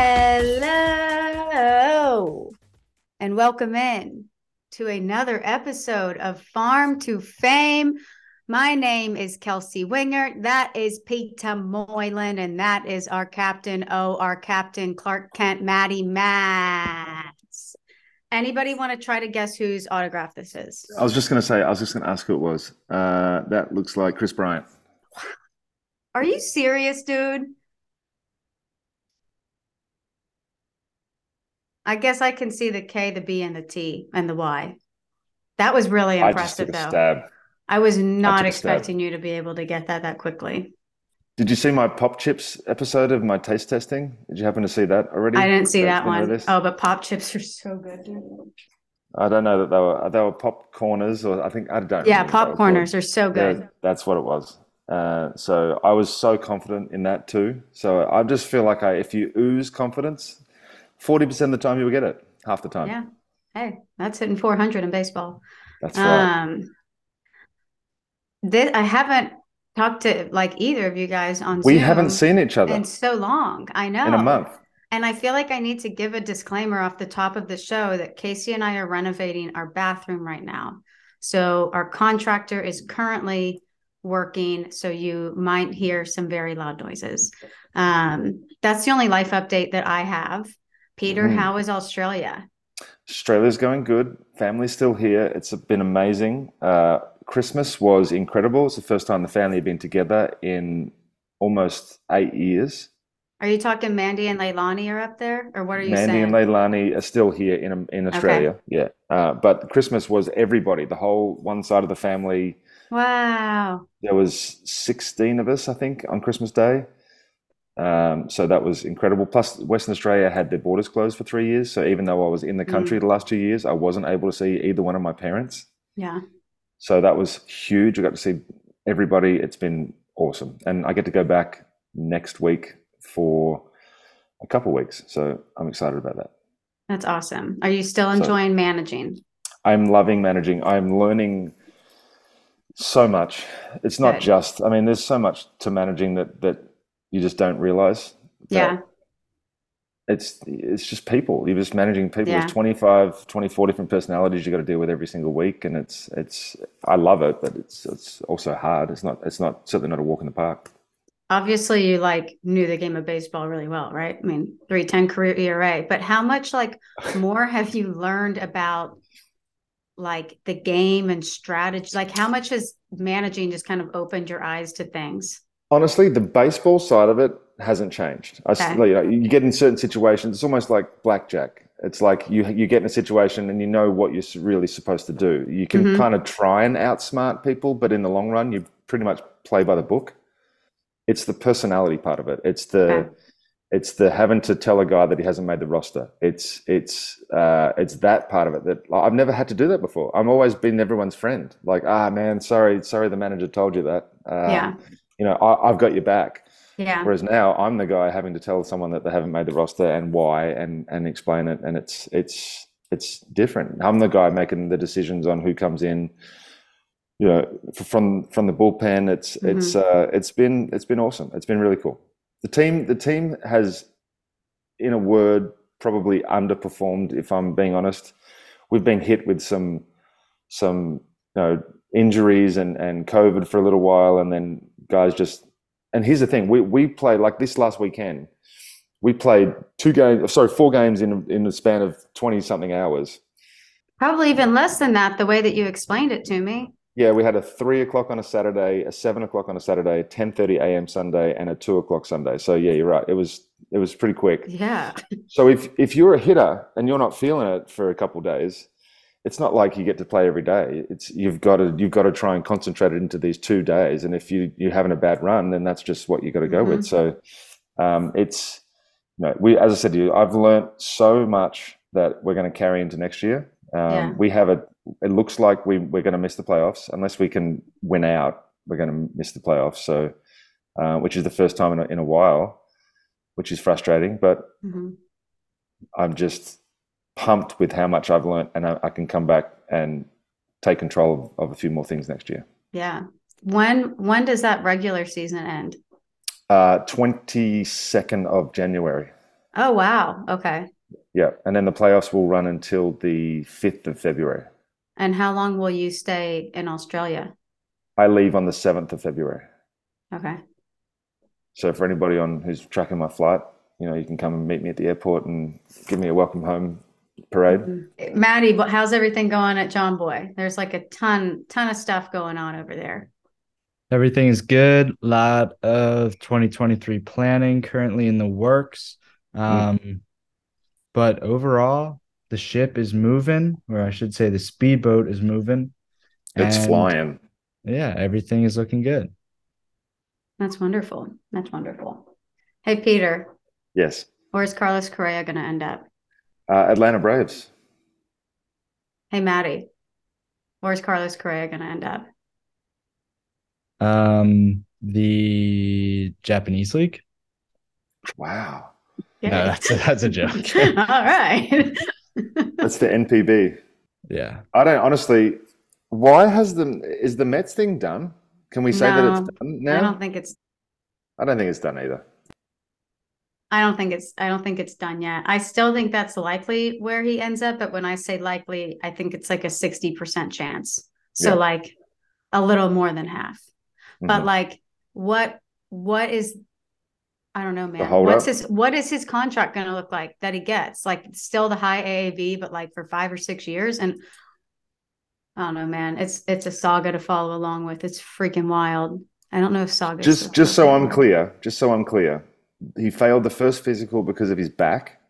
Hello, and welcome in to another episode of Farm to Fame. My name is Kelsey Wingert. That is Peter Moylan, and that is our captain. Oh, our captain, Clark Kent, Maddie Matz. Anybody want to try to guess whose autograph this is? I was just going to say, I was just going to ask who it was. Uh, that looks like Kris Bryant. Are you serious, dude? I guess I can see the K, the B, and the T, and the Y. That was really I impressive, a though. stab. I was not stab. expecting you to be able to get that that quickly. Did you see my Pop Chips episode of my taste testing? Did you happen to see that already? I didn't see that That's one. released? Oh, but pop chips are so good. I don't know that they were they were pop corners or I think I don't. Yeah, popcorners are so good. Yeah, that's what it was. Uh, so I was so confident in that too. So I just feel like I, if you ooze confidence, forty percent of the time you will get it. Half the time. Yeah. Hey, that's hitting 400 in baseball. That's right. Um, this, I haven't talked to like either of you guys on we Zoom haven't seen each other in so long. I know. in a month. And I feel like I need to give a disclaimer off the top of the show that Casey and I are renovating our bathroom right now. So our contractor is currently working. So you might hear some very loud noises. Um, that's the only life update that I have. Peter, Mhm. how is Australia? Australia's going good. Family's still here. It's been amazing. Uh, Christmas was incredible. It's the first time the family had been together in almost eight years. Are you talking Mandy and Leilani are up there? Or what are you Mandy saying? Mandy and Leilani are still here in in Australia. Yeah, uh, but Christmas was everybody. The whole one side of the family. wow. There was sixteen of us, I think, on Christmas Day. Um, so that was incredible. Plus, Western Australia had their borders closed for three years. So even though I was in the country the last two years, I wasn't able to see either one of my parents. Yeah. So that was huge. I got to see everybody. It's been awesome. And I get to go back next week for a couple weeks. So I'm excited about that. That's awesome. Are you still So- enjoying managing? I'm loving managing. I'm learning so much. It's not Good. just, I mean, there's so much to managing that, that you just don't realize. that Yeah. It's, it's just people. You're just managing people. Yeah. There's 25, 24 different personalities you got to deal with every single week. And it's, it's, I love it, but it's, it's also hard. It's not, it's not, certainly not a walk in the park. Obviously, you like knew the game of baseball really well, right? I mean, 310 career ERA, but how much like more have you learned about like the game and strategy? Like, how much has managing just kind of opened your eyes to things? Honestly, the baseball side of it hasn't changed. I, Okay. you know, you get in certain situations, it's almost like blackjack. It's like you you get in a situation and you know what you're really supposed to do. You can Mhm. kind of try and outsmart people, but in the long run, you pretty much play by the book. It's the personality part of it. It's the Okay. it's the having to tell a guy that he hasn't made the roster. It's it's uh, it's that part of it that like, I've never had to do that before. I've always been everyone's friend. Like, ah, man, sorry, sorry, the manager told you that. Um, Yeah. You know, I, I've got your back. Yeah. Whereas now I'm the guy having to tell someone that they haven't made the roster and why and and explain it, and it's it's it's different. I'm the guy making the decisions on who comes in. You know, from from the bullpen, it's it's uh, it's been it's been awesome. It's been really cool. The team the team has, in a word, probably underperformed. If I'm being honest, we've been hit with some some you know injuries and and COVID for a little while, and then guys just. And here's the thing: we we played like this last weekend. We played two games, sorry, four games in in the span of twenty something hours. Probably even less than that, the way that you explained it to me. Yeah, we had a three o'clock on a Saturday, a seven o'clock on a Saturday, ten thirty a.m. Sunday, and a two o'clock Sunday. So yeah, you're right. It was it was pretty quick. Yeah. So if if you're a hitter and you're not feeling it for a couple of days, it's not like you get to play every day. It's you've got to you've got to try and concentrate it into these two days. And if you you're having a bad run, then that's just what you got to go with. So um, it's you know, we as I said to you, I've learned so much that we're going to carry into next year. Um, Yeah. We have a. It looks like we we're going to miss the playoffs unless we can win out. We're going to miss the playoffs. So, uh, which is the first time in a, in a while, which is frustrating. But Mhm. I'm just pumped with how much I've learned, and I, I can come back and take control of, of a few more things next year. Yeah. When when does that regular season end? Uh, 22nd of January. Oh wow. Okay. Yeah, and then the playoffs will run until the fifth of February. And how long will you stay in Australia? I leave on the seventh of February. Okay. So for anybody on who's tracking my flight, you know, you can come and meet me at the airport and give me a welcome home parade. Mm-hmm. Maddie, what how's everything going at Jomboy? There's like a ton ton of stuff going on over there. Everything is good. A lot of 2023 planning currently in the works. Hmm. Um, mm. But overall, the ship is moving, or I should say, the speedboat is moving. It's flying. Yeah, everything is looking good. That's wonderful. That's wonderful. Hey, Peter. Yes. Where's Carlos Correa going to end up? Uh, Atlanta Braves. Hey, Maddie. Where's Carlos Correa going to end up? Um, the Japanese league. Wow. No, that's a, that's a joke. All right. that's the NPB. Yeah. I don't honestly. Why has the is the Mets thing done? Can we say no, that it's done now? I don't think it's. I don't think it's done either. I don't think it's. I don't think it's done yet. I still think that's likely where he ends up, but when I say likely, I think it's like a sixty percent chance. So yeah. like a little more than half. Mm-hmm. But like, what what is I don't know, man. What's up? his what is his contract going to look like that he gets? Like still the high AAV, but like for five or six years. And I don't know, man. It's it's a saga to follow along with. It's freaking wild. I don't know if saga. Just just so I'm clear, just so I'm clear, he failed the first physical because of his back,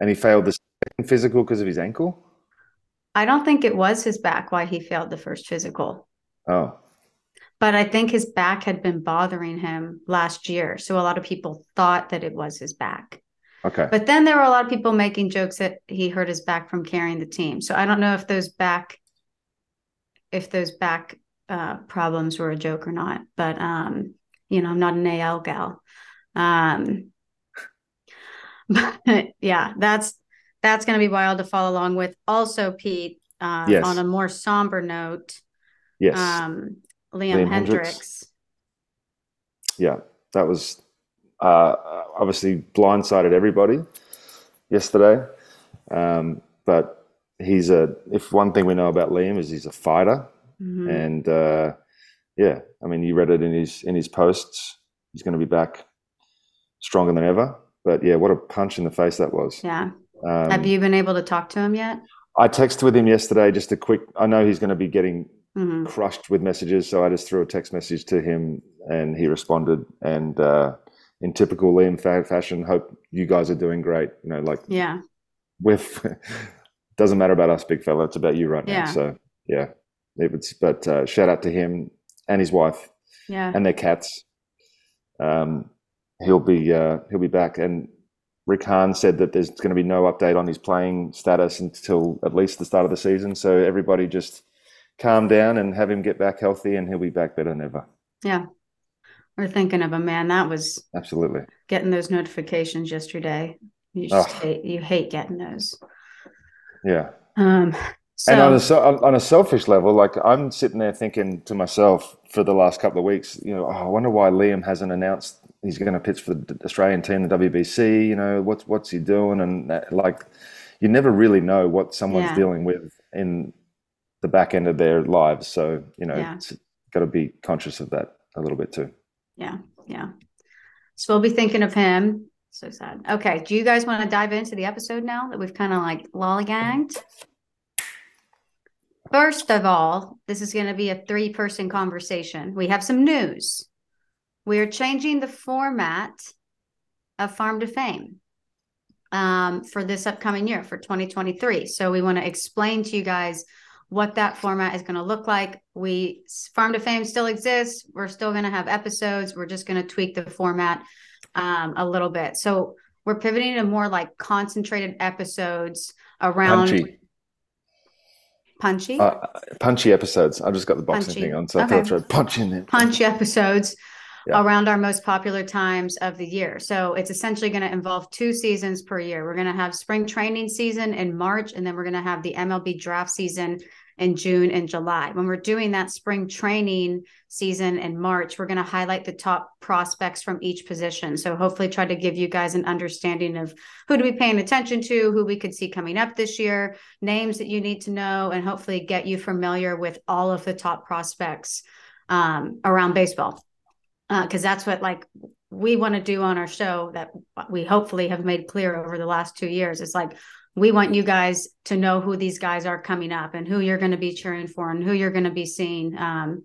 and he failed the second physical because of his ankle. I don't think it was his back why he failed the first physical. Oh, but I think his back had been bothering him last year. So a lot of people thought that it was his back. Okay. But then there were a lot of people making jokes that he hurt his back from carrying the team. So I don't know if those back if those back uh, problems were a joke or not. But um, you know, I'm not an AL gal. Um, but yeah, that's that's going to be wild to follow along with. Also, Pete, uh, yes. on a more somber note, yes, um, Liam, Liam Hendriks. Hendriks. Yeah, that was uh, obviously blindsided everybody yesterday. Um, but he's a if one thing we know about Liam is he's a fighter, mm-hmm. and uh, yeah, I mean you read it in his in his posts. He's going to be back stronger than ever. But yeah, what a punch in the face that was. Yeah. Um, Have you been able to talk to him yet? I texted with him yesterday. Just a quick. I know he's going to be getting mm-hmm. crushed with messages. So I just threw a text message to him and he responded. And uh, in typical Liam fashion, hope you guys are doing great. You know, like, yeah, with doesn't matter about us, big fella. It's about you right yeah. now. So yeah, it was, but uh, shout out to him and his wife yeah. and their cats. Um, he'll be, uh, he'll be back. And Rick Hahn said that there's going to be no update on his playing status until at least the start of the season. So everybody just calm down and have him get back healthy, and he'll be back better than ever. Yeah. We're thinking of a man that was absolutely getting those notifications yesterday. You just oh. hate you hate getting those. Yeah. Um. So, and on a on a selfish level, like I'm sitting there thinking to myself for the last couple of weeks, you know, oh, I wonder why Liam hasn't announced he's going to pitch for the Australian team, the WBC. You know, what's what's he doing? And that, like, you never really know what someone's yeah. dealing with in the back end of their lives. So, you know, yeah. it's got to be conscious of that a little bit too. Yeah. Yeah. So we'll be thinking of him. So sad. Okay. Do you guys want to dive into the episode now that we've kind of like lollygagged? First of all, this is going to be a three person conversation. We have some news. We are changing the format of Farm to Fame um, for this upcoming year, for 2023. So we want to explain to you guys what that format is going to look like. We Farm to Fame still exists. We're still going to have episodes. We're just going to tweak the format um, a little bit. So we're pivoting to more like concentrated episodes around punchy, punchy, uh, punchy episodes. I just got the boxing punchy. thing on, so okay. I thought I'd throw punch in there. Punchy episodes. Yeah. around our most popular times of the year. So it's essentially going to involve two seasons per year. We're going to have spring training season in March, and then we're going to have the MLB draft season in June and July. When we're doing that spring training season in March, we're going to highlight the top prospects from each position. So hopefully try to give you guys an understanding of who to be paying attention to, who we could see coming up this year, names that you need to know, and hopefully get you familiar with all of the top prospects um, around baseball. Because uh, that's what like we want to do on our show that we hopefully have made clear over the last two years. It's like we want you guys to know who these guys are coming up and who you're going to be cheering for and who you're going to be seeing. Um,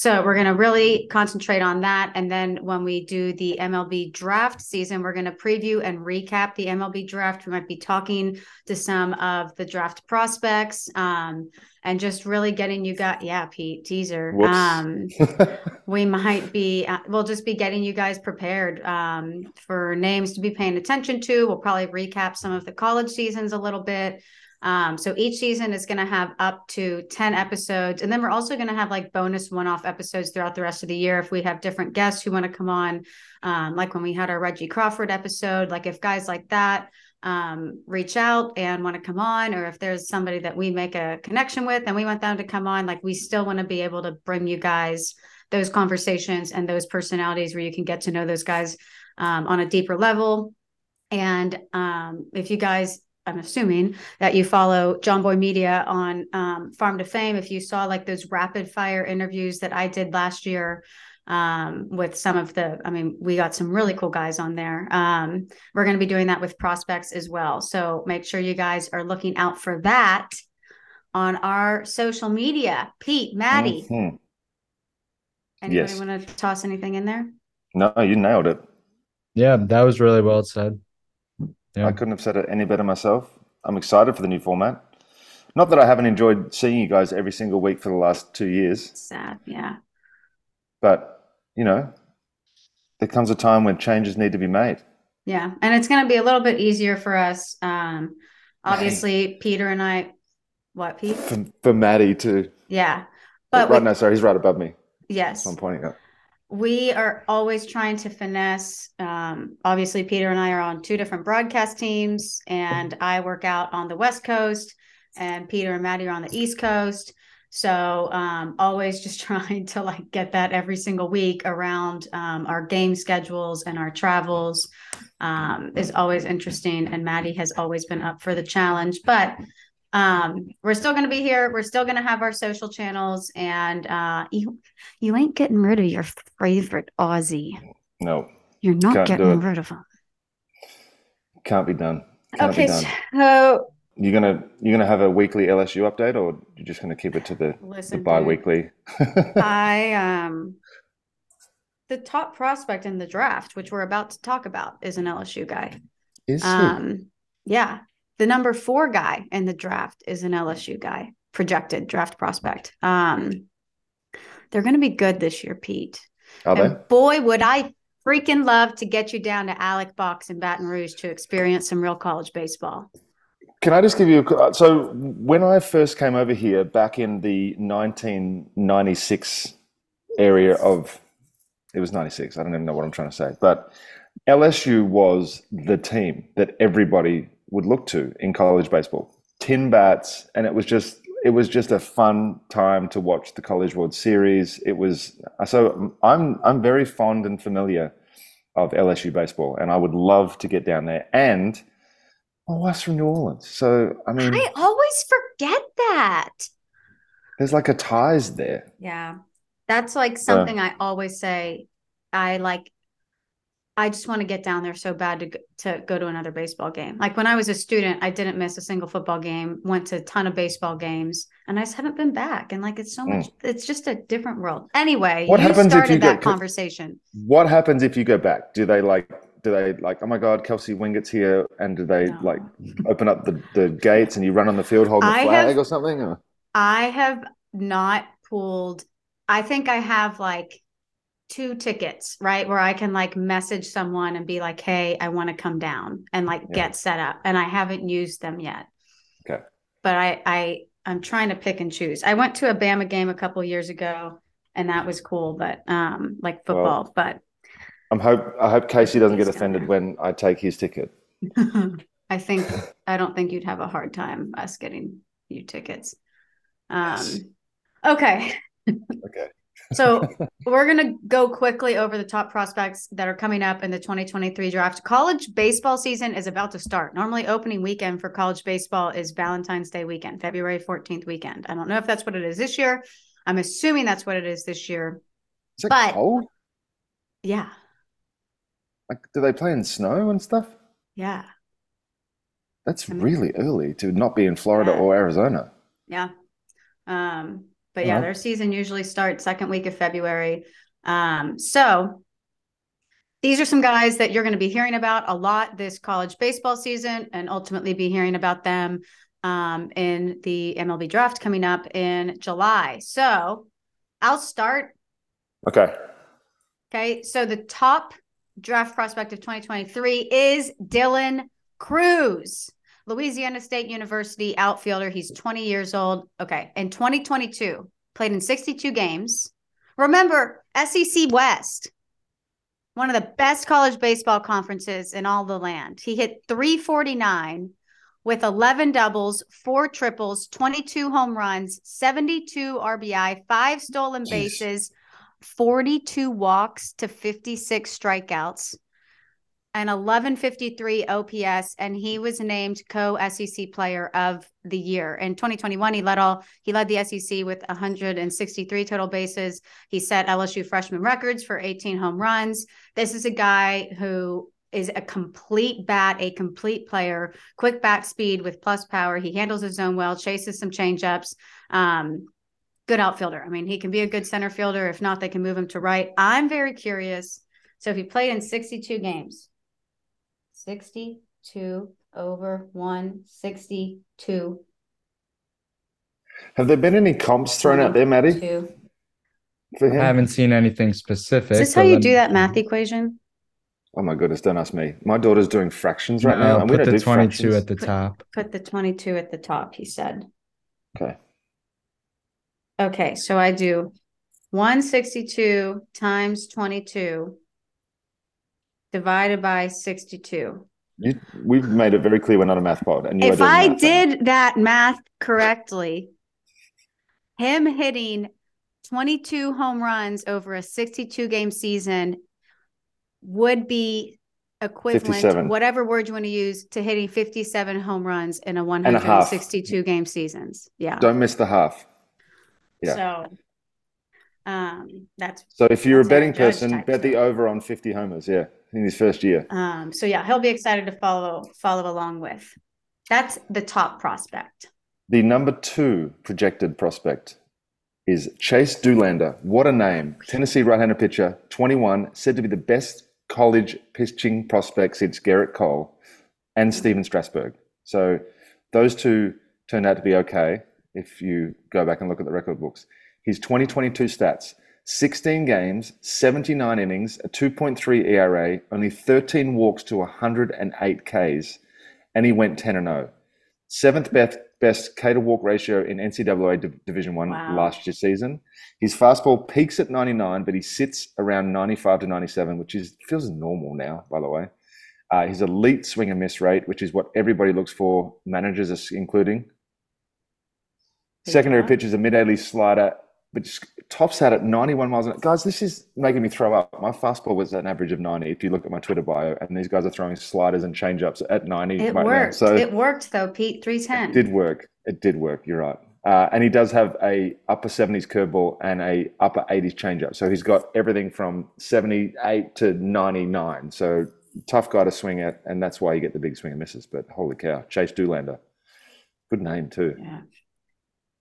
so we're going to really concentrate on that. And then when we do the MLB draft season, we're going to preview and recap the MLB draft. We might be talking to some of the draft prospects um, and just really getting you got, yeah, Pete, teaser. Um, we might be, uh, we'll just be getting you guys prepared um, for names to be paying attention to. We'll probably recap some of the college seasons a little bit. Um, so each season is going to have up to 10 episodes. And then we're also going to have like bonus one off episodes throughout the rest of the year if we have different guests who want to come on, um, like when we had our Reggie Crawford episode. Like if guys like that um, reach out and want to come on, or if there's somebody that we make a connection with and we want them to come on, like we still want to be able to bring you guys those conversations and those personalities where you can get to know those guys um, on a deeper level. And um, if you guys I'm assuming that you follow Jomboy Media on um, Farm to Fame. If you saw like those rapid fire interviews that I did last year um, with some of the, I mean, we got some really cool guys on there. Um, we're going to be doing that with prospects as well. So make sure you guys are looking out for that on our social media. Pete, Maddie. Mm-hmm. Anybody yes. want to toss anything in there? No, you nailed it. Yeah, that was really well said. Yeah. I couldn't have said it any better myself. I'm excited for the new format. Not that I haven't enjoyed seeing you guys every single week for the last two years. Sad, yeah. But, you know, there comes a time when changes need to be made. Yeah. And it's going to be a little bit easier for us. Um, obviously, hey. Peter and I, what, Pete? For, for Maddie, too. Yeah. But right, with, no, sorry, he's right above me. Yes. I'm pointing up we are always trying to finesse. Um, obviously, Peter and I are on two different broadcast teams, and I work out on the West Coast, and Peter and Maddie are on the East Coast. So, um, always just trying to like get that every single week around um, our game schedules and our travels um, is always interesting. And Maddie has always been up for the challenge. But um we're still going to be here. We're still going to have our social channels and uh you you ain't getting rid of your favorite aussie. No. You're not getting rid of them can't be done. Can't okay be done. so you're gonna you're gonna have a weekly lsu update or you're just gonna keep it to the, Listen, the bi-weekly? I um the top prospect in the draft which we're about to talk about is an lsu guy. Is um yeah the number four guy in the draft is an LSU guy, projected draft prospect. Um, they're going to be good this year, Pete. Are they? Boy, would I freaking love to get you down to Alex Box in Baton Rouge to experience some real college baseball. Can I just give you a so when I first came over here back in the 1996 area of it was 96. I don't even know what I'm trying to say, but LSU was the team that everybody would look to in college baseball. Tin bats, and it was just it was just a fun time to watch the College World Series. It was so I'm I'm very fond and familiar of LSU baseball, and I would love to get down there. And my wife's from New Orleans, so I mean, I always forget that there's like a ties there. Yeah, that's like something uh, I always say. I like I just want to get down there so bad to to go to another baseball game. Like when I was a student, I didn't miss a single football game. Went to a ton of baseball games, and I just haven't been back. And like it's so much. Mm. It's just a different world. Anyway, what happens if you that go, conversation? What happens if you go back? Do they like? Do they like? Oh my God, Kelsey Wingert's here, and do they no. like open up the the gates and you run on the field holding a flag have, or something? Or? I have not pulled. I think I have like two tickets, right? Where I can like message someone and be like, hey, I want to come down and like yeah. get set up. And I haven't used them yet. Okay. But I I I'm trying to pick and choose. I went to a Bama game a couple years ago and that was cool, but um like football, well, but I'm hope I hope Casey doesn't get offended when I take his ticket. I think I don't think you'd have a hard time us getting you tickets. Um, Yes. Okay. Okay. So we're going to go quickly over the top prospects that are coming up in the 2023 draft. College baseball season is about to start. Normally, opening weekend for college baseball is Valentine's Day weekend, February 14th weekend. I don't know if that's what it is this year. I'm assuming that's what it is this year. Is it But- cold? Yeah. Like, do they play in snow and stuff? Yeah. That's I mean- really early to not be in Florida Yeah. or Arizona. Yeah. Um, but yeah, Yeah. their season usually starts second week of February. Um, so these are some guys that you're going to be hearing about a lot this college baseball season and ultimately be hearing about them um, in the MLB draft coming up in July. So I'll start. Okay. Okay. So the top draft prospect of 2023 is Dylan Crews. Louisiana State University outfielder. He's 20 years old. Okay. In 2022, played in 62 games. Remember, SEC West, one of the best college baseball conferences in all the land. He hit 349 with 11 doubles, four triples, 22 home runs, 72 RBI, five stolen Jeez. bases, 42 walks to 56 strikeouts and 1153 OPS, and he was named co-SEC Player of the Year in 2021. He led all he led the SEC with 163 total bases. He set LSU freshman records for 18 home runs. This is a guy who is a complete bat, a complete player, quick bat speed with plus power. He handles his zone well, chases some changeups. Um, good outfielder. I mean, he can be a good center fielder. If not, they can move him to right. I'm very curious. So if he played in 62 games, 62 over 162 Have there been any comps thrown out there, Maddie, two. for I haven't seen anything specific. Is this but how you let do that math equation? Oh my goodness, don't ask me. My daughter's doing fractions right No, now, and we put don't the do 22 fractions. at the top. Put the 22 at the top, he said. Okay. Okay, so I do 162 times 22 divided by 62. You, we've made it very clear we're not a math pod, and you If I did that math correctly, him hitting 22 home runs over a 62 game season would be equivalent, 57. whatever word you want to use, to hitting 57 home runs in a a 162 game seasons. Yeah. Don't miss the half. Yeah. So um that's So if you're a betting person, bet the over on 50 homers. Yeah, in his first year. um so yeah, he'll be excited to follow follow along with. That's the top prospect. The number two projected prospect is Chase Dollander. What a name. Tennessee right hander pitcher, 21, said to be the best college pitching prospect since Gerrit Cole and Stephen Strasburg. So those two turned out to be okay if you go back and look at the record books. His 2022 stats 16 games, 79 innings, a 2.3 ERA, only 13 walks to 108 Ks, and he went 10 and 0 seventh best best K to walk ratio in NCAA Div- Division One Wow. last year season. His fastball peaks at 99, but he sits around 95 to 97, which is feels normal now, by the way. Uh, his elite swing and miss rate, which is what everybody looks for, managers including. Secondary Yeah. pitch is a mid-alley slider, but just tops out at 91 miles an hour. Guys, this is making me throw up. My fastball was an average of 90. If you look at my Twitter bio, and these guys are throwing sliders and changeups at 90 It right now. worked. So it worked though, Pete. 310. it did work. It did work. You're right. Uh, and he does have a upper 70s curveball and a upper 80s changeup. So he's got everything from 78 to 99. So tough guy to swing at, and that's why you get the big swing and misses. But holy cow, Chase Dollander, good name too. Yeah.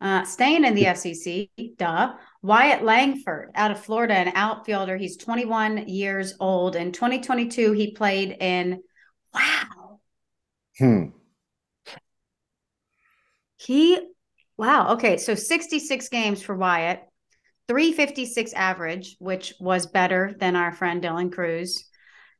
Uh, staying in the SEC, duh. Wyatt Langford out of Florida, an outfielder. He's 21 years old. In 2022, he played in, wow, Hmm. he, wow. Okay. So 66 games for Wyatt, 356 average, which was better than our friend Dylan Crews.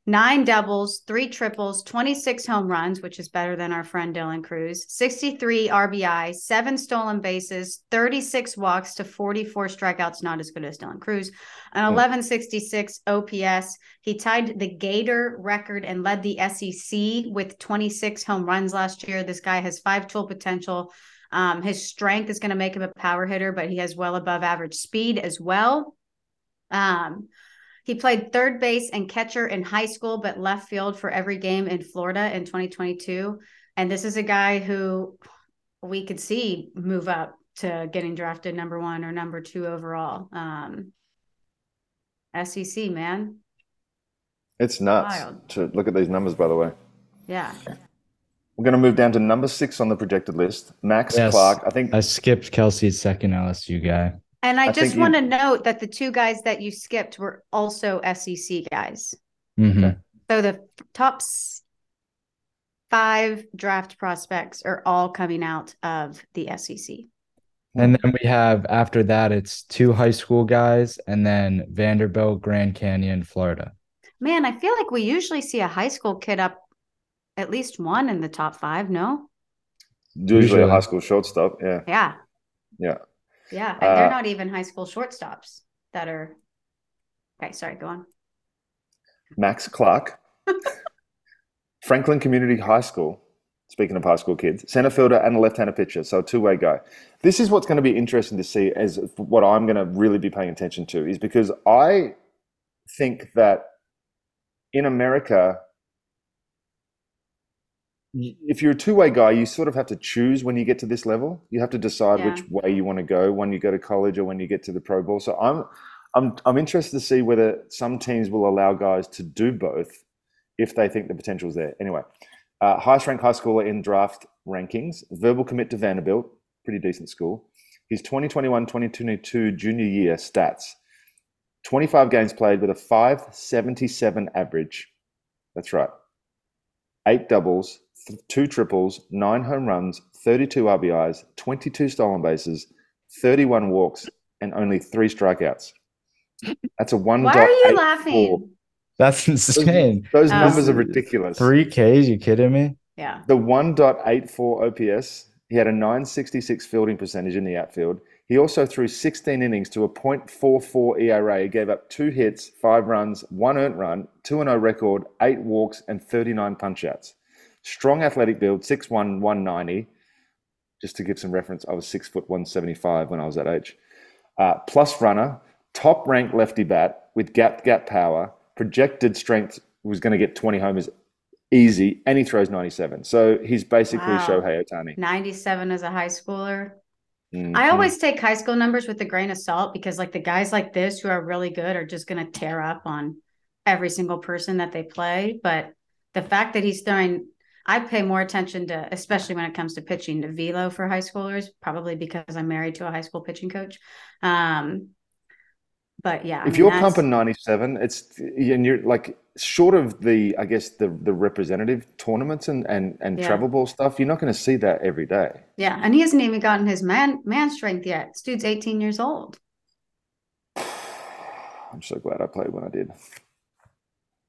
Nine doubles, three triples, 26 home runs, which is better than our friend Dylan Crews, 63 RBI, seven stolen bases, 36 walks to 44 strikeouts, not as good as Dylan Crews, an Hmm. 1166 OPS. He tied the Gator record and led the SEC with 26 home runs last year. This guy has five tool potential. Um, his strength is going to make him a power hitter, but he has well above average speed as well. Um, he played third base and catcher in high school, but left field for every game in Florida in 2022. And this is a guy who we could see move up to getting drafted number one or number two overall. Um, SEC, man. It's nuts Wild. to look at these numbers, by the way. Yeah. We're going to move down to number six on the projected list. Max Yes. Clark. I think I skipped Kelsey's second LSU guy. And I, I just want to note that the two guys that you skipped were also SEC guys. Mhm. So the top five draft prospects are all coming out of the SEC. And then we have after that, it's two high school guys, and then Vanderbilt, Grand Canyon, Florida. Man, I feel like we usually see a high school kid up at least one in the top five. No? usually, Usually. a high school shortstop. Yeah. Yeah. Yeah. Yeah. And they're Uh, not even high school shortstops that are. Okay. Sorry. Go on. Max Clark. Franklin Community High School. Speaking of high school kids, center fielder and a left-handed pitcher, so a two-way guy. This is what's going to be interesting to see as what I'm going to really be paying attention to is because I think that in America, if you're a two-way guy, you sort of have to choose when you get to this level. You have to decide Yeah. which way you want to go when you go to college or when you get to the pro ball. So I'm I'm I'm interested to see whether some teams will allow guys to do both if they think the potential is there. Anyway, uh, highest ranked high schooler in draft rankings, verbal commit to Vanderbilt, pretty decent school. His 2021-2022 junior year stats: 25 games played with a 577 average. That's right. Eight doubles, two triples, nine home runs, 32 RBIs, 22 stolen bases, 31 walks, and only three strikeouts. That's a one. Why are you laughing? That's insane. Those Oh. numbers are ridiculous. Three Ks, you kidding me? Yeah. The 1.84 OPS, he had a 966 fielding percentage in the outfield. He also threw 16 innings to a .44 ERA, E gave up two hits, five runs, one earned run, 2 0 record, eight walks, and 39 punchouts. Strong athletic build, 6'1, 190. Just to give some reference, I was 6 foot 175 when I was that age. Uh, plus runner, top ranked lefty bat with gap gap power. Projected strength was going to get 20 homers easy, and he throws 97. So he's basically Wow. Shohei Ohtani. 97 as a high schooler. I Mhm. always take high school numbers with a grain of salt because, like, the guys like this who are really good are just going to tear up on every single person that they play. But the fact that he's throwing, I pay more attention to, especially when it comes to pitching, to velo for high schoolers, probably because I'm married to a high school pitching coach. Um, but yeah, I if mean, you're that's- pumping 97, it's and you're like short of the I guess the the representative tournaments and and and Yeah. travel ball stuff, you're not going to see that every day. yeah, and he hasn't even gotten his man man strength yet. This dude's 18 years old. I'm so glad I played when I did.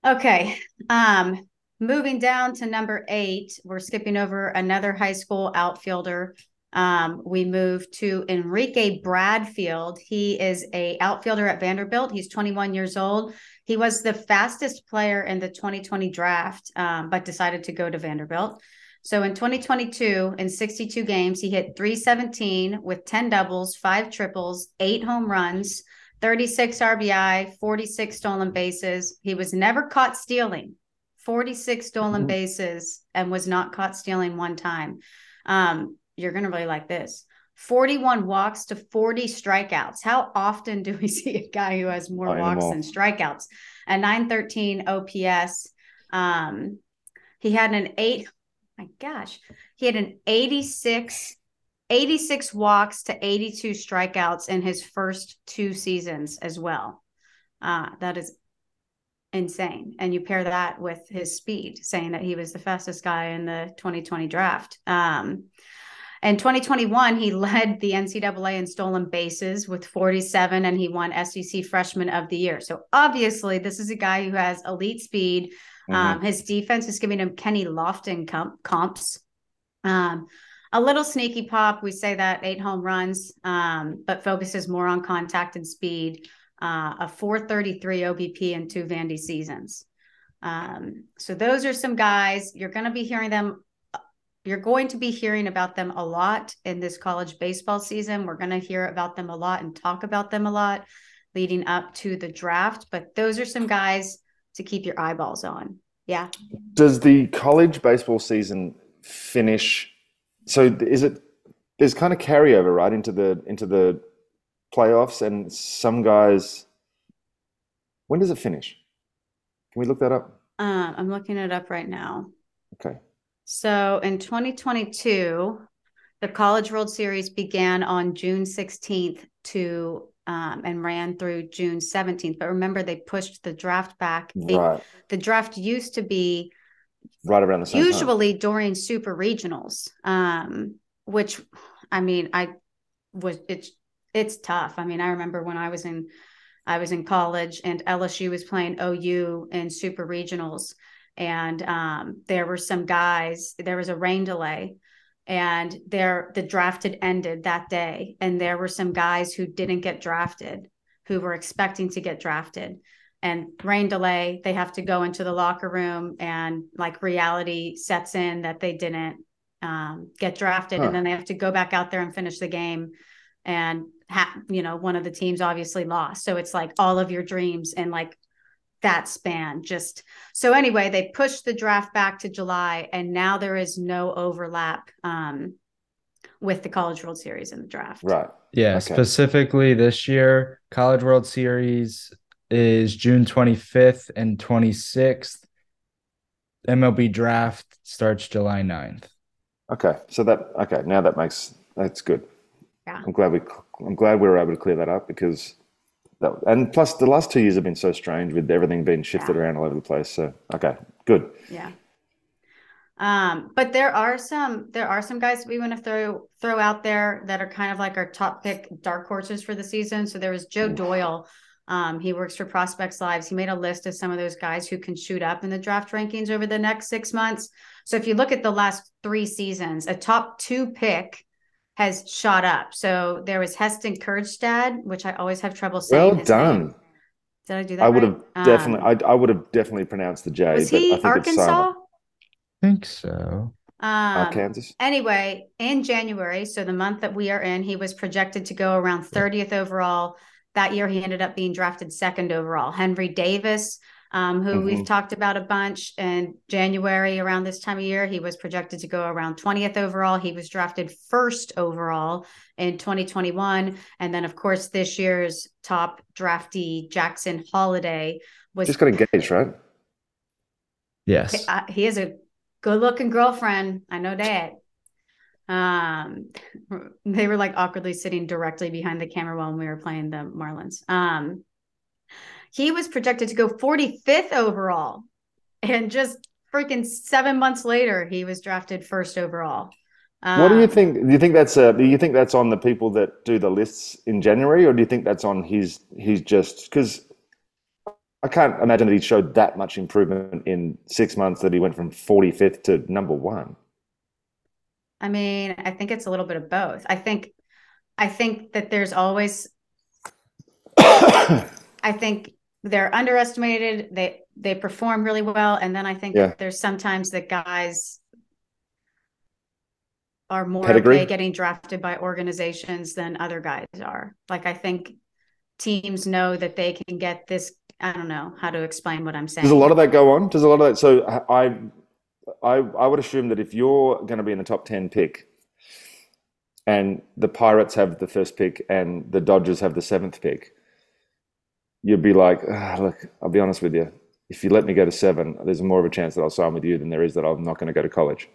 Okay. Um, moving down to number eight, we're skipping over another high school outfielder. Um, we move to Enrique Bradfield. He is a outfielder at Vanderbilt. He's 21 years old. He was the fastest player in the 2020 draft, um, but decided to go to Vanderbilt. So in 2022, in 62 games, he hit 317 with 10 doubles, five triples, eight home runs, 36 RBI, 46 stolen bases. He was never caught stealing. 46 stolen Mhm. bases and was not caught stealing one time. Um, you're going to really like this. 41 walks to 40 strikeouts. How often do we see a guy who has more walks than strikeouts? A 913 OPS. Um, he had an eight, my gosh, he had an 86 86 walks to 82 strikeouts in his first two seasons as well. Uh, that is insane. And you pair that with his speed, saying that he was the fastest guy in the 2020 draft. Um, in 2021, he led the NCAA in stolen bases with 47, and he won SEC Freshman of the Year. So obviously, this is a guy who has elite speed. Mhm. Um, his defense is giving him Kenny Lofton comp- comps. Um, a little sneaky pop. We say that eight home runs, um, but focuses more on contact and speed. Uh, a 433 OBP in two Vandy seasons. Um, so those are some guys you're going to be hearing them you're going to be hearing about them a lot in this college baseball season. We're going to hear about them a lot and talk about them a lot leading up to the draft. But those are some guys to keep your eyeballs on. Yeah. Does the college baseball season finish? So is it? There's kind of carryover right into the into the playoffs, and some guys. When does it finish? Can we look that up? Um, I'm looking it up right now. Okay. So in 2022, the College World Series began on June 16th to um, and ran through June 17th. But remember, they pushed the draft back. Right. The draft used to be right around the same time. usually during super regionals, um, which I mean, I was it's it's tough. I mean, I remember when I was in I was in college and LSU was playing OU in super regionals, and um, there were some guys. There was a rain delay, and there the draft had ended that day, and there were some guys who didn't get drafted, who were expecting to get drafted. And rain delay, they have to go into the locker room, and like reality sets in that they didn't um, get drafted, Huh. and then they have to go back out there and finish the game. And ha- you know, one of the teams obviously lost, so it's like all of your dreams and like that span just so anyway they pushed the draft back to july and now there is no overlap um, with the college world series and the draft Right. Yeah, Okay. specifically this year, College World Series is June 25th and 26th. MLB draft starts July 9th. Okay. So that okay. Now that makes that's good. Yeah. I'm glad we I'm glad we were able to clear that up because that and plus the last two years have been so strange with everything being shifted Yeah. around all over the place. So okay, good. yeah um but there are some there are some guys we want to throw throw out there that are kind of like our top pick dark horses for the season so there was joe doyle um, he works for prospects lives he made a list of some of those guys who can shoot up in the draft rankings over the next six months so if you look at the last three seasons a top two pick has shot up so there was heston Kjerstad, which i always have trouble saying Well done. name. did i do that I would right? have definitely Um, I, I would have definitely pronounced the J, was but I he think it's arkansas silent. think so. um, Arkansas. Anyway, in January, so the month that we are in, he was projected to go around 30th overall. That year, he ended up being drafted second overall. Henry Davis, um, who we've Mhm. talked about a bunch in January around this time of year, he was projected to go around 20th overall. He was drafted first overall in 2021. And then, of course, this year's top draftee, Jackson Holliday, was Just got engaged, right? Yes. uh, he has a good looking girlfriend. I know that. Um, they were like awkwardly sitting directly behind the camera while we were playing the Marlins. Um, he was projected to go 45th overall, and just freaking seven months later, he was drafted first overall. What do you Um, think? Do you think that's uh, do you think that's on the people that do the lists in January, or do you think that's on his he's just because I can't imagine that he showed that much improvement in six months that he went from 45th to number one. I mean, I think it's a little bit of both. I think, I think that there's always I think they're underestimated. They they perform really well, and then I think Yeah. there's sometimes that guys are more Pedigree? okay getting drafted by organizations than other guys are. Like I think teams know that they can get this. I don't know how to explain what I'm saying. Does a lot of that go on? Does a lot of that? So I, I, I would assume that if you're going to be in the top ten pick, and the Pirates have the first pick and the Dodgers have the seventh pick, you'd be like, "Ah, look, I'll be honest with you. If you let me go to seven, there's more of a chance that I'll sign with you than there is that I'm not going to go to college.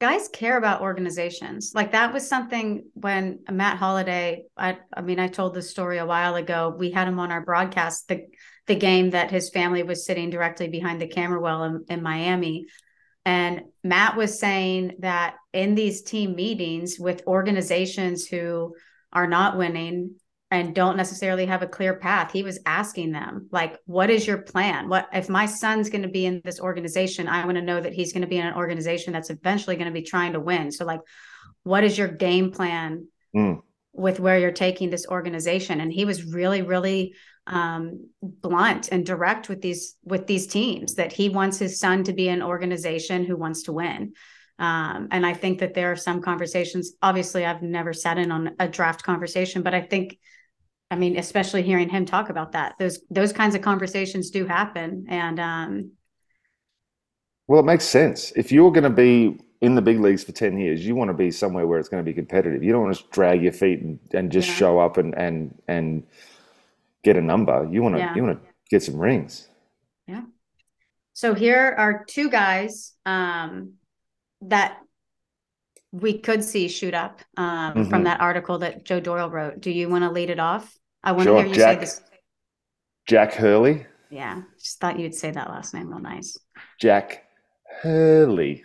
guys care about organizations like that was something when matt holliday i i mean i told this story a while ago we had him on our broadcast the the game that his family was sitting directly behind the camera well in, in miami and matt was saying that in these team meetings with organizations who are not winning and don't necessarily have a clear path he was asking them like what is your plan what if my son's going to be in this organization i want to know that he's going to be in an organization that's eventually going to be trying to win so like what is your game plan Mm. with where you're taking this organization and he was really really um, blunt and direct with these with these teams that he wants his son to be an organization who wants to win Um, and I think that there are some conversations. Obviously, I've never sat in on a draft conversation, but I think, I mean, especially hearing him talk about that, those those kinds of conversations do happen. And um, well, it makes sense. If you're going to be in the big leagues for 10 years, you want to be somewhere where it's going to be competitive. You don't want to drag your feet and, and just yeah. show up and, and, and get a number. You want to, yeah. you want to get some rings. Yeah. So here are two guys um, that we could see shoot up um, mm-hmm. from that article that Joe Doyle wrote. Do you want to lead it off? I want sure. to hear you Jack, say this. Jack Hurley. Yeah, just thought you'd say that last name real nice. Jack Hurley,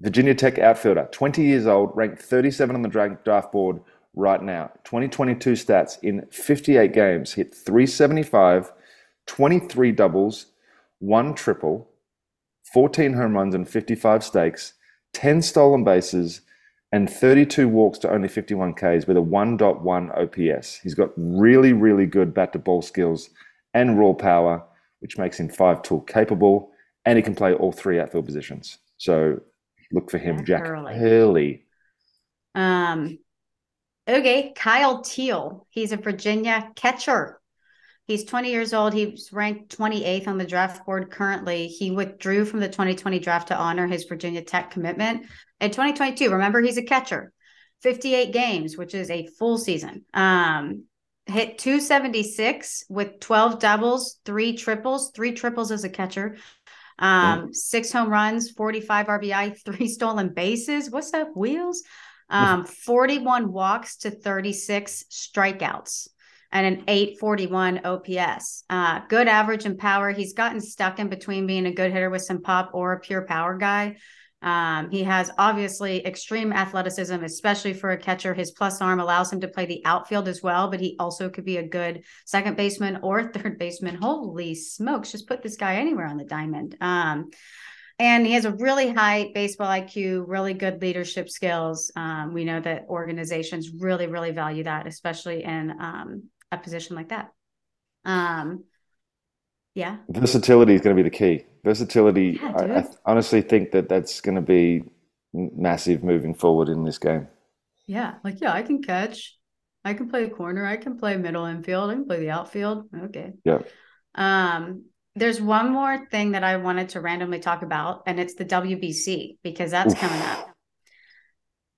Virginia Tech outfielder, 20 years old, ranked 37 on the draft board right now. 2022 stats in 58 games, hit 375, 23 doubles, one triple, 14 home runs and 55 stakes, 10 stolen bases, and 32 walks to only 51 Ks with a 1.1 OPS. He's got really, really good bat to ball skills and raw power, which makes him five tool capable and he can play all three outfield positions. So look for him, Jack Hurley. Hurley. Um, okay, Kyle Teel. He's a Virginia catcher. He's 20 years old. He's ranked 28th on the draft board currently. He withdrew from the 2020 draft to honor his Virginia Tech commitment. In 2022, remember, he's a catcher. 58 games, which is a full season. Um, hit 276 with 12 doubles, three triples, three triples as a catcher, um, six home runs, 45 RBI, three stolen bases. What's up, wheels? Um, 41 walks to 36 strikeouts and an 841 OPS. Uh, good average and power. He's gotten stuck in between being a good hitter with some pop or a pure power guy. Um, he has obviously extreme athleticism, especially for a catcher. His plus arm allows him to play the outfield as well, but he also could be a good second baseman or third baseman. Holy smokes, just put this guy anywhere on the diamond. Um, and he has a really high baseball IQ, really good leadership skills. Um, we know that organizations really, really value that, especially in um, a position like that. Um, yeah. Versatility is going to be the key. Versatility. Yeah, I, I, honestly think that that's going to be massive moving forward in this game. Yeah. Like, yeah, I can catch. I can play corner. I can play middle infield. I can play the outfield. Okay. Yeah. Um, there's one more thing that I wanted to randomly talk about, and it's the WBC because that's Oof. coming up.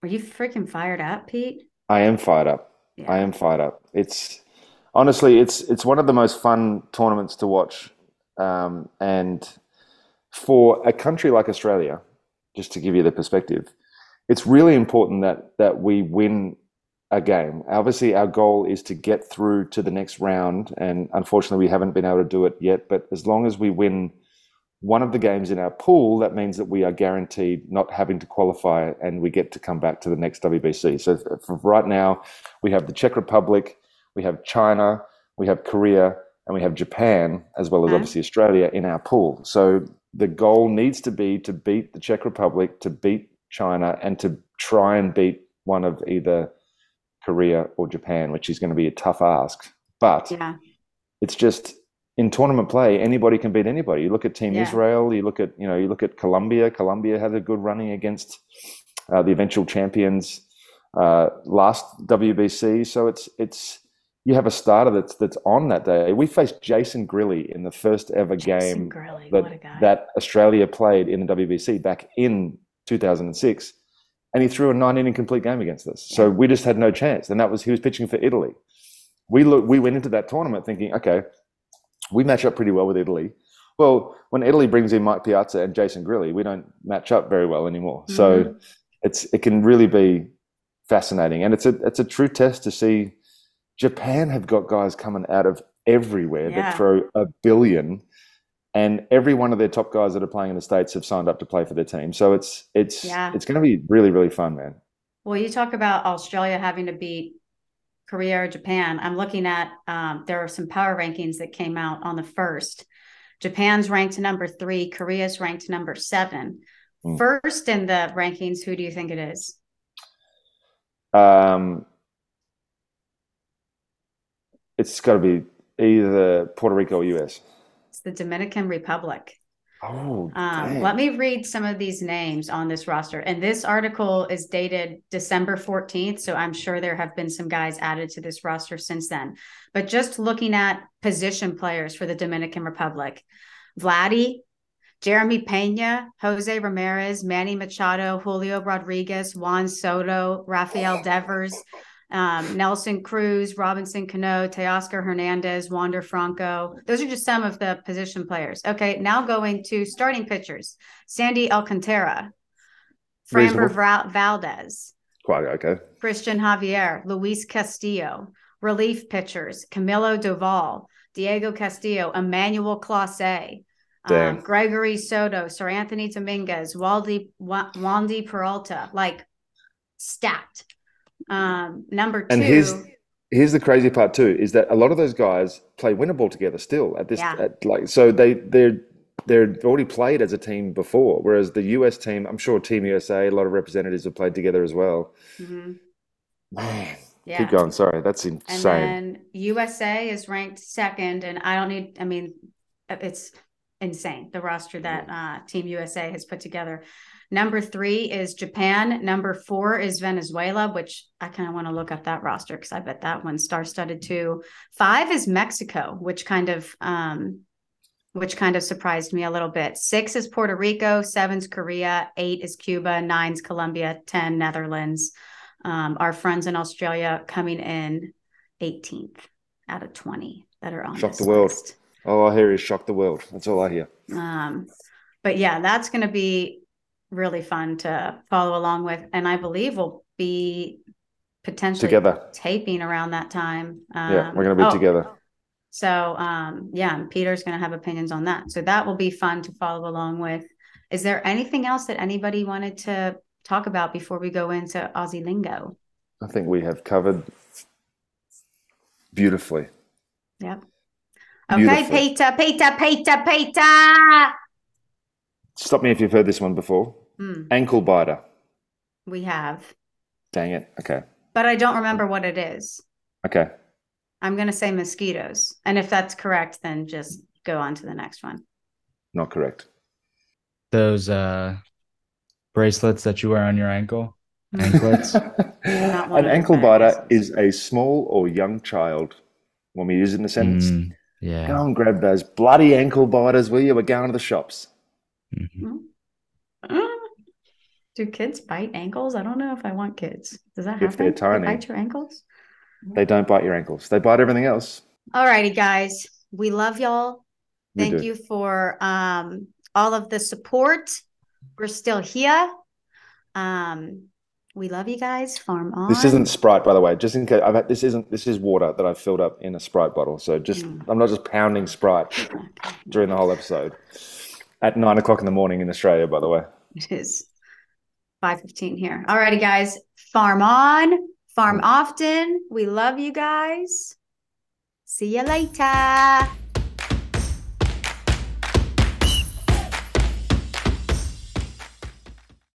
Are you freaking fired up, Pete? I am fired up. Yeah. I am fired up. It's honestly, it's it's one of the most fun tournaments to watch, um, and for a country like Australia, just to give you the perspective, it's really important that that we win a game. Obviously, our goal is to get through to the next round, and unfortunately, we haven't been able to do it yet. But as long as we win one of the games in our pool, that means that we are guaranteed not having to qualify, and we get to come back to the next WBC. So, for right now, we have the Czech Republic, we have China, we have Korea, and we have Japan, as well as okay. obviously Australia in our pool. So the goal needs to be to beat the Czech Republic, to beat China, and to try and beat one of either Korea or Japan, which is going to be a tough ask. But yeah. it's just in tournament play, anybody can beat anybody. You look at Team yeah. Israel, you look at you know you look at Colombia. Colombia had a good running against uh, the eventual champions uh, last WBC. So it's it's you have a starter that's that's on that day. We faced Jason Grilli in the first ever Jason game Grilli, that, that Australia played in the WBC back in 2006, and he threw a nine inning complete game against us. So we just had no chance, and that was he was pitching for Italy. We look, we went into that tournament thinking, okay, we match up pretty well with Italy. Well, when Italy brings in Mike Piazza and Jason Grilli, we don't match up very well anymore. Mm-hmm. So it's it can really be fascinating, and it's a it's a true test to see Japan have got guys coming out of everywhere yeah. that throw a billion, and every one of their top guys that are playing in the states have signed up to play for their team. So it's it's yeah. it's going to be really really fun, man. Well, you talk about Australia having to beat Korea or Japan. I'm looking at um, there are some power rankings that came out on the first. Japan's ranked number three. Korea's ranked number seven. Mm. First in the rankings, who do you think it is? Um, it's got to be either Puerto Rico or US. It's the Dominican Republic. Oh, Um, let me read some of these names on this roster. And this article is dated December 14th. So I'm sure there have been some guys added to this roster since then. But just looking at position players for the Dominican Republic Vladdy, Jeremy Pena, Jose Ramirez, Manny Machado, Julio Rodriguez, Juan Soto, Rafael Devers, um, Nelson Cruz, Robinson Cano, Teoscar Hernandez, Wander Franco. Those are just some of the position players. Okay, now going to starting pitchers Sandy Alcantara, Framber. Val- Valdez, Quite okay. Christian Javier, Luis Castillo, relief pitchers Camilo Doval, Diego Castillo, Emmanuel Clase, um, Gregory Soto, Seranthony Dominguez, Waldy Wa- Wandy Peralta, like stacked. Um, number two, And here's here's the crazy part too is that a lot of those guys play winter ball together still at this Yeah. at, like so they they're they're already played as a team before whereas the US team I'm sure Team USA a lot of representatives have played together as well Mhm. man yeah. keep going sorry that's And insane then USA is ranked second, and I don't need. I mean, it's insane the roster that uh, Team USA has put together. Number three is Japan. Number four is Venezuela, which I kind of want to look up that roster because I bet that one's star-studded too. Five is Mexico, which kind of um, which kind of surprised me a little bit. Six is Puerto Rico, seven's Korea, eight is Cuba, nine's Colombia, ten Netherlands. Um, our friends in Australia coming in 18th out of 20 that are on Shock the world. list. all I hear is shock the world that's all I hear Um, but yeah, that's going to be really fun to follow along with, and I believe we'll be potentially together taping around that time. Um, yeah we're going to be oh, together So um, yeah, and Peter's going to have opinions on that. So that will be fun to follow along with. Is there anything else that anybody wanted to talk about before we go into Aussie lingo? I think we have covered beautifully Yep. Okay. Peter, Peter, Peter, Peter. Stop me if you've heard this one before Hmm, ankle biter we have, dang it okay but I don't remember what it is. okay I'm going to say mosquitoes. And if that's correct, then just go on to the next one. not correct Those uh bracelets that you wear on your ankle. Anklets. An ankle biter is a small or young child. When we use it in a sentence, Mm, go and grab those bloody ankle biters, will you? We're going to the shops. Mhm. Mm. Do kids bite ankles? I don't know if I want kids. Does that If they're happen? They tiny. bite your ankles? They don't bite your ankles. They bite everything else. All righty, guys. We love y'all. We Thank do. you for um, all of the support. We're still here. Um, we love you guys. Farm on. This isn't Sprite, by the way. Just in case, I've had, this isn't. This is water that I've filled up in a Sprite bottle. So just, Mm. I'm not just pounding Sprite during the whole episode. At nine o'clock in the morning in Australia, by the way. It is 5:15 here. All righty, guys. Farm on, farm mm. often. We love you guys. See you later.